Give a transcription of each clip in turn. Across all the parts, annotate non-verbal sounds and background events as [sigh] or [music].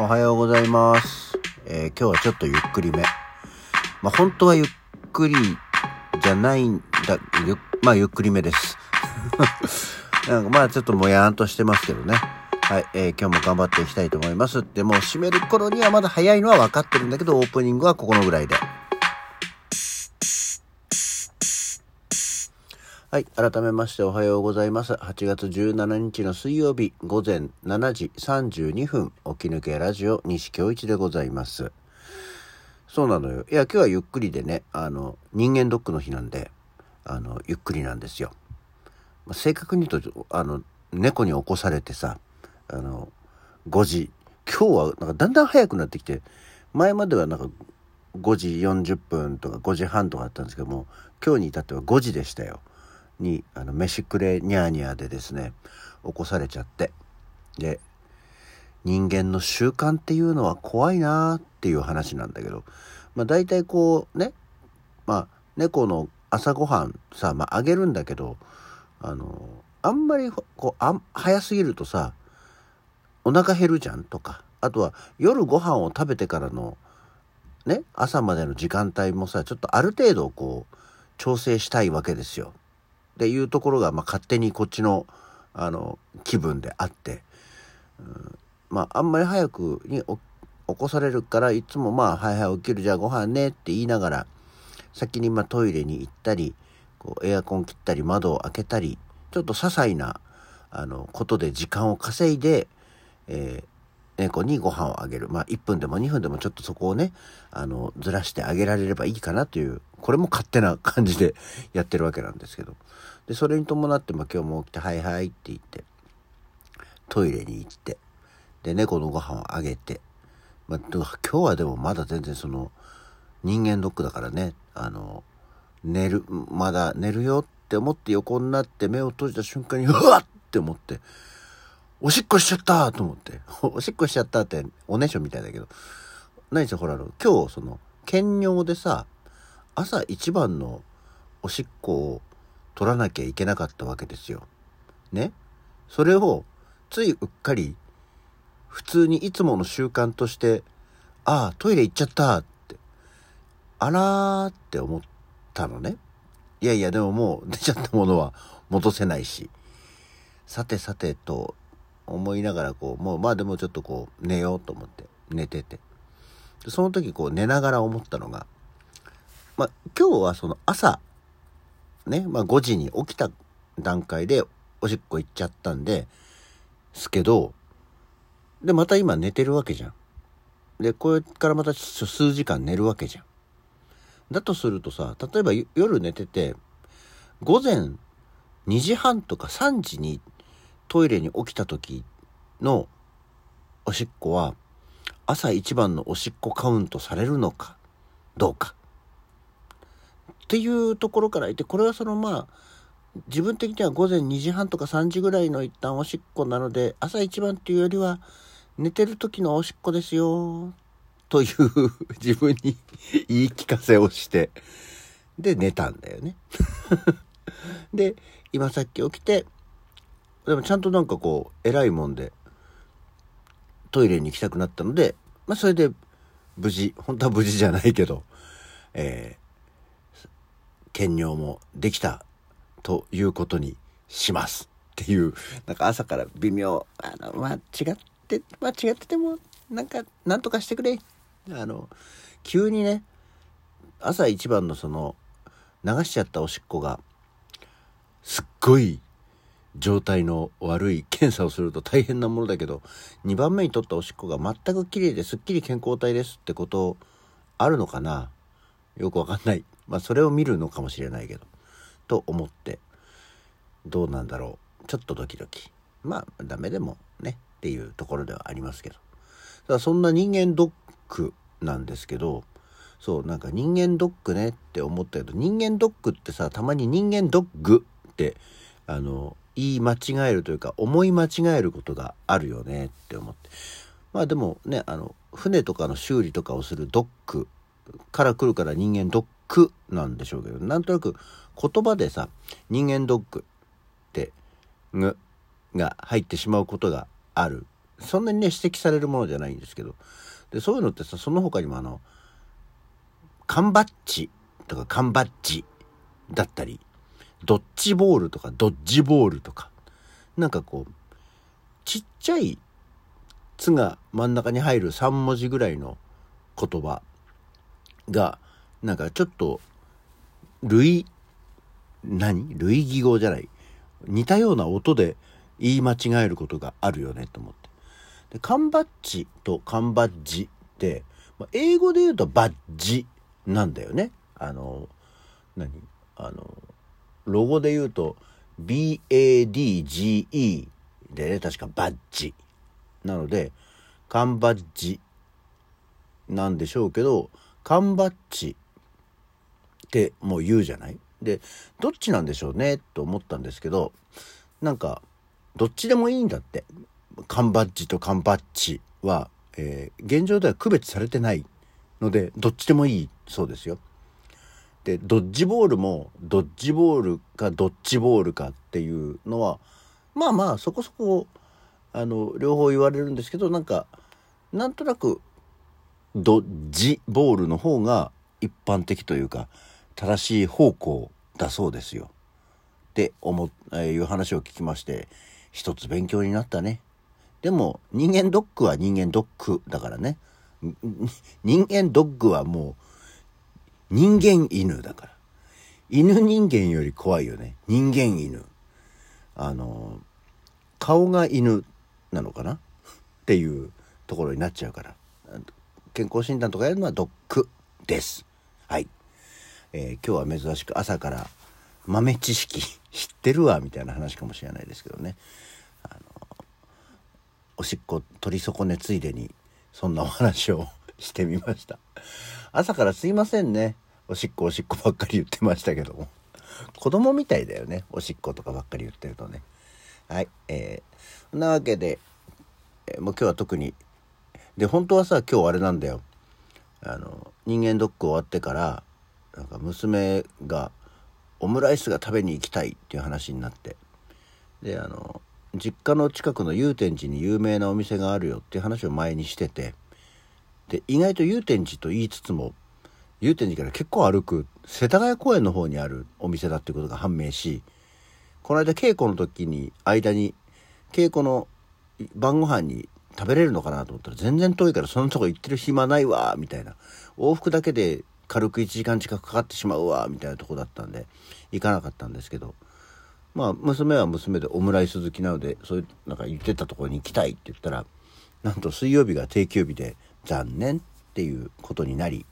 おはようございます。えー今日はちょっとゆっくりめ。まあ、本当はゆっくりじゃないんだ、ゆまあ、ゆっくりめです。[laughs] なんかまあ、ちょっともやーんとしてますけどね。はい、えー今日も頑張っていきたいと思います。でも、締める頃にはまだ早いのは分かってるんだけど、オープニングはここのぐらいで。はい。改めましておはようございます。8月17日の水曜日午前7時32分、起き抜けラジオ西京一でございます。そうなのよ。いや、今日はゆっくりでね、あの、人間ドックの日なんで、あの、ゆっくりなんですよ。まあ正確に言うと、あの、猫に起こされてさ、あの、5時、今日はなんかだんだん早くなってきて、前まではなんか5時40分とか5時半とかあったんですけども、今日に至っては5時でしたよ。に、あの、飯くれニャーニャーでですね、起こされちゃって。で、人間の習慣っていうのは怖いなーっていう話なんだけど、まあ大体こうね、まあ猫の朝ごはんさ、まああげるんだけど、あの、あんまりこう、あ早すぎるとさ、お腹減るじゃんとか、あとは夜ご飯を食べてからのね、朝までの時間帯もさ、ちょっとある程度こう、調整したいわけですよ。っていうところが、まあ、勝手にこっちの、あの、気分であって、うんまあ、あんまり早くに起こされるから、いつもまあ、はいはい起きる、じゃあご飯ねって言いながら、先にまあトイレに行ったり、こうエアコン切ったり、窓を開けたり、ちょっと些細な、あの、ことで時間を稼いで、えー猫にご飯をあげる。まあ、1分でも2分でもちょっとそこをね、あの、ずらしてあげられればいいかなという、これも勝手な感じで [laughs] やってるわけなんですけど。で、それに伴って、まあ、今日も起きて、はいはいって言って、トイレに行って、で、猫のご飯をあげて、まあ、今日はでもまだ全然その、人間ドックだからね、あの、寝る、まだ寝るよって思って横になって目を閉じた瞬間に、うわっって思って、おしっこしちゃったと思って。[laughs] おしっこしちゃったって、おねしょみたいだけど。何せほら、今日、その、検尿でさ、朝一番のおしっこを取らなきゃいけなかったわけですよ。ね？それを、ついうっかり、普通にいつもの習慣として、ああ、トイレ行っちゃったって、あらーって思ったのね。いやいや、でももう出ちゃったものは戻せないし。さてさてと思いながらこう、もうまあでもちょっとこう寝ようと思って寝てて。その時こう寝ながら思ったのが、まあ今日はその朝、ね、まあ5時に起きた段階でおしっこ行っちゃったんで、すけど、でまた今寝てるわけじゃん。で、これからまた数時間寝るわけじゃん。だとするとさ、例えば夜寝てて、午前2時半とか3時にトイレに起きた時のおしっこは朝一番のおしっこカウントされるのかどうかっていうところからいてこれはそのまあ自分的には午前2時半とか3時ぐらいの一旦おしっこなので朝一番っていうよりは寝てる時のおしっこですよという自分に [laughs] 言い聞かせをしてで寝たんだよね。[laughs] で今さっき起きてでもちゃんとなんかこう偉いもんでトイレに行きたくなったのでまあそれで無事本当は無事じゃないけどえー、検尿もできたということにします。っていうなんか朝から微妙あのまあ違ってまあ違っててもなんかなんとかしてくれ。あの急にね朝一番のその流しちゃったおしっこがすっごい状態の悪い検査をすると大変なものだけど2番目に取ったおしっこが全くきれいですっきり健康体ですってことあるのかな？よくわかんない。まあそれを見るのかもしれないけど。と思って。どうなんだろう。ちょっとドキドキ。まあダメでもね。っていうところではありますけど。だそんな人間ドックなんですけどそうなんか人間ドックねって思ったけど人間ドックってさたまに人間ドッグってあの言い間違えるというか思い間違えることがあるよねって思って。まあでもねあの船とかの修理とかをするドックから来るから人間ドックなんでしょうけどなんとなく言葉でさ人間ドックって「ぐ」が入ってしまうことがある。そんなにね指摘されるものじゃないんですけど。でそういうのってさその他にもあの缶バッジとか缶バッジだったりドッジボールとかドッジボールとかなんかこうちっちゃい「つ」が真ん中に入る3文字ぐらいの言葉がなんかちょっと類何？類義語じゃない似たような音で言い間違えることがあるよねと思って。で、缶バッジと缶バッジって、まあ、英語で言うとバッジなんだよね。あの、何？あの、ロゴで言うと BADGE でね、確かバッジ。なので、缶バッジなんでしょうけど、缶バッジってもう言うじゃない？で、どっちなんでしょうね？と思ったんですけど、なんか、どっちでもいいんだって。缶バッジと缶バッジは、えー、現状では区別されてないので、どっちでもいいそうですよ。で、ドッジボールも、ドッジボールかドッジボールかっていうのは、まあまあ、そこそこ、あの、両方言われるんですけど、なんか、なんとなく、ドッジボールの方が一般的というか、正しい方向だそうですよ。って思、えー、いう話を聞きまして、一つ勉強になったね。でも、人間ドックは人間ドックだからね。人間ドッグはもう、人間犬だから。犬人間より怖いよね。人間犬。あの、顔が犬なのかな？っていうところになっちゃうから。健康診断とかやるのはドッグです。はい。えー、今日は珍しく朝から豆知識 [laughs] 知ってるわみたいな話かもしれないですけどねあのおしっこ取り損ねついでにそんなお話をしてみました。朝からすいませんね。おしっこおしっこばっかり言ってましたけども。子供みたいだよね。おしっことかばっかり言ってるとね。はいえー、そんなわけで、えー、もう今日は特に。で本当はさ今日あれなんだよ。あの人間ドック終わってからなんか娘がオムライスが食べに行きたいっていう話になって。であの実家の近くの祐天寺に有名なお店があるよっていう話を前にしてて。で意外と祐天寺と言いつつも祐天寺から結構歩く世田谷公園の方にあるお店だっていうことが判明しこの間稽古の時に間に稽古の晩ご飯に食べれるのかなと思ったら全然遠いからそのとこ行ってる暇ないわみたいな往復だけで軽く1時間近くかかってしまうわみたいなとこだったんで行かなかったんですけどまあ娘は娘でオムライス好きなのでそういうなんか言ってたところに行きたいって言ったらなんと水曜日が定休日で残念っていうことになり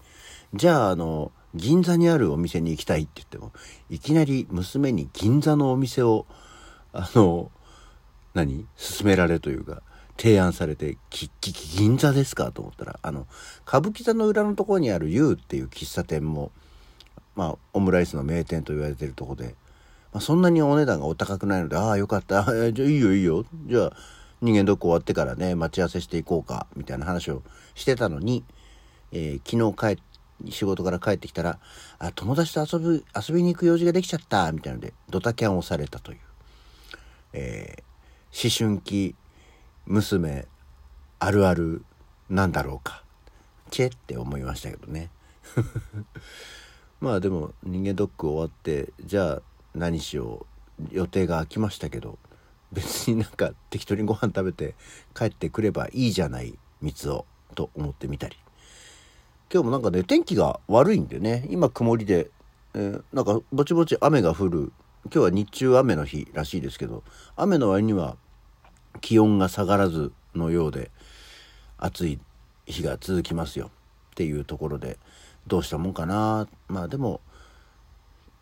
じゃああの銀座にあるお店に行きたいって言ってもいきなり娘に銀座のお店をあの何？勧められというか提案されて、き、き、銀座ですかと思ったら、あの、歌舞伎座の裏のところにある U っていう喫茶店も、まあ、オムライスの名店と言われてるとこで、まあ、そんなにお値段がお高くないので、ああ、よかった。じゃあいいよいいよ。じゃあ、人間ドック終わってからね、待ち合わせしていこうか、みたいな話をしてたのに、えー、昨日帰仕事から帰ってきたら、あ、友達と遊ぶ、遊びに行く用事ができちゃった、みたいので、ドタキャンをされたという。えー、思春期娘あるあるなんだろうか。チェって思いましたけどね。[laughs] まあでも人間ドック終わってじゃあ何しよう。予定が空きましたけど。別になんか適当にご飯食べて帰ってくればいいじゃない三つをと思ってみたり。今日もなんかね天気が悪いんでね。今曇りで、えー、なんかぼちぼち雨が降る。今日は日中雨の日らしいですけど雨の割には気温が下がらずのようで暑い日が続きますよ。っていうところでどうしたもんかな。まあでも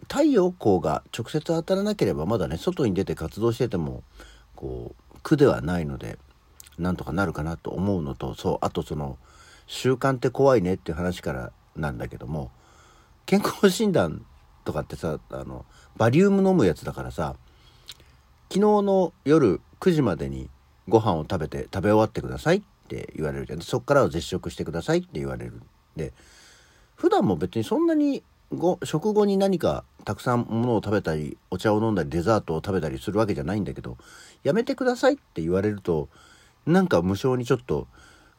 太陽光が直接当たらなければまだね外に出て活動しててもこう苦ではないのでなんとかなるかなと思うのとそうあとその習慣って怖いねっていう話からなんだけども健康診断とかってさあのバリウム飲むやつだからさ昨日の夜9時までにご飯を食べて食べ終わってくださいって言われるじゃん。そっからは絶食してくださいって言われる。で普段も別にそんなにご食後に何かたくさんものを食べたりお茶を飲んだりデザートを食べたりするわけじゃないんだけどやめてくださいって言われるとなんか無性にちょっと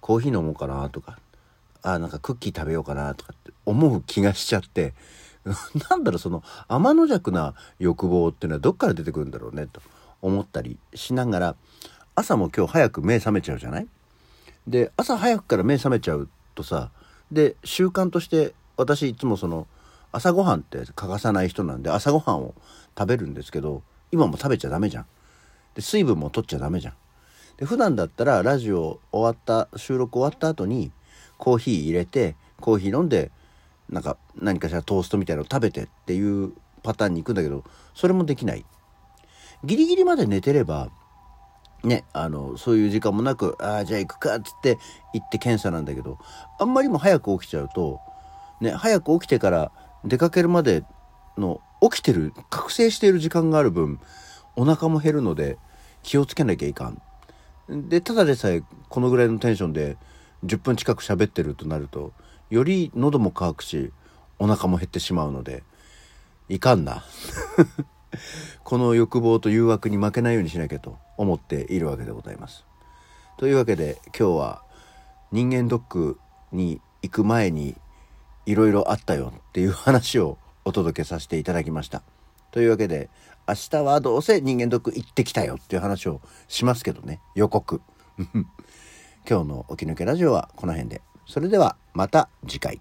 コーヒー飲もうかなとかあなんかクッキー食べようかなとかって思う気がしちゃって [laughs] なんだろうその天の弱な欲望っていうのはどっから出てくるんだろうねと思ったりしながら朝も今日早く目覚めちゃうじゃない？で朝早くから目覚めちゃうとさで習慣として私いつもその朝ごはんって欠かさない人なんで朝ごはんを食べるんですけど今も食べちゃダメじゃん。で水分も取っちゃダメじゃん。で普段だったらラジオ終わった収録終わった後にコーヒー入れてコーヒー飲んでなんか何かしらトーストみたいなの食べてっていうパターンに行くんだけどそれもできないギリギリまで寝てればねあのそういう時間もなくああじゃあ行くかっつって行って検査なんだけどあんまりも早く起きちゃうとね早く起きてから出かけるまでの起きてる覚醒している時間がある分お腹も減るので気をつけなきゃいかんでただでさえこのぐらいのテンションで10分近く喋ってるとなるとより喉も渇くしお腹も減ってしまうのでいかんな [laughs] この欲望と誘惑に負けないようにしなきゃと思っているわけでございます。というわけで今日は人間ドックに行く前にいろいろあったよっていう話をお届けさせていただきました。というわけで明日はどうせ人間ドック行ってきたよっていう話をしますけどね予告。[laughs] 今日の起き抜けラジオはこの辺で。それではまた次回。